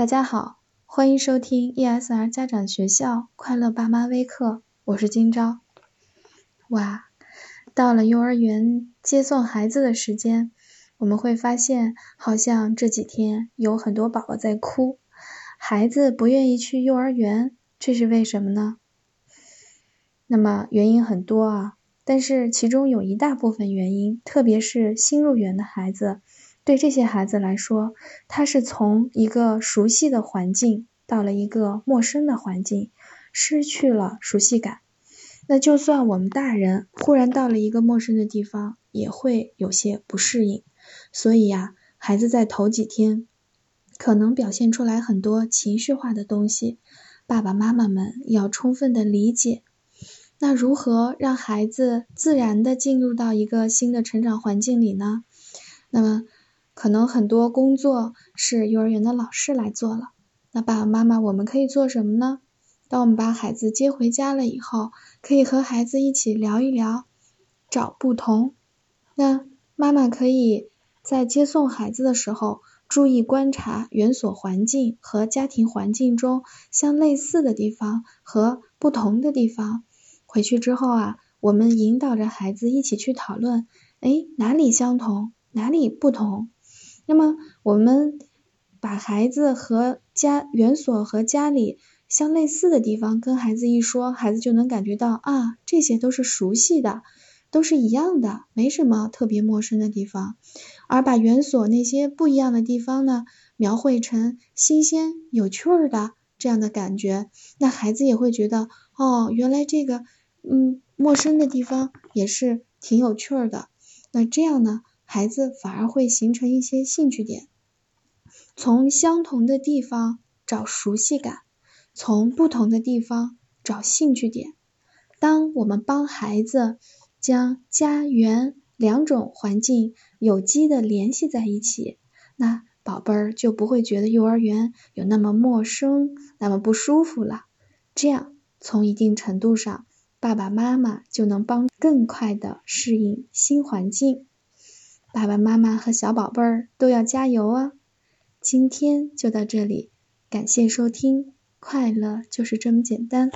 大家好，欢迎收听 ESR 家长学校快乐爸妈微课，我是今朝。哇，到了幼儿园接送孩子的时间，我们会发现，好像这几天有很多宝宝在哭，孩子不愿意去幼儿园，这是为什么呢？那么原因很多啊，但是其中有一大部分原因，特别是新入园的孩子。对这些孩子来说，他是从一个熟悉的环境到了一个陌生的环境，失去了熟悉感。那就算我们大人忽然到了一个陌生的地方，也会有些不适应。所以呀，孩子在头几天可能表现出来很多情绪化的东西，爸爸妈妈们要充分的理解。那如何让孩子自然的进入到一个新的成长环境里呢？那么。可能很多工作是幼儿园的老师来做了，那爸爸妈妈我们可以做什么呢？当我们把孩子接回家了以后，可以和孩子一起聊一聊，找不同。那妈妈可以在接送孩子的时候，注意观察园所环境和家庭环境中相类似的地方和不同的地方。回去之后啊，我们引导着孩子一起去讨论，哎，哪里相同，哪里不同？那么，我们把孩子和家园所和家里相类似的地方跟孩子一说，孩子就能感觉到啊，这些都是熟悉的，都是一样的，没什么特别陌生的地方。而把园所那些不一样的地方呢，描绘成新鲜有趣儿的这样的感觉，那孩子也会觉得哦，原来这个嗯陌生的地方也是挺有趣的。那这样呢？孩子反而会形成一些兴趣点，从相同的地方找熟悉感，从不同的地方找兴趣点。当我们帮孩子将家园两种环境有机的联系在一起，那宝贝儿就不会觉得幼儿园有那么陌生、那么不舒服了。这样，从一定程度上，爸爸妈妈就能帮更快的适应新环境。爸爸妈妈和小宝贝儿都要加油啊！今天就到这里，感谢收听，快乐就是这么简单。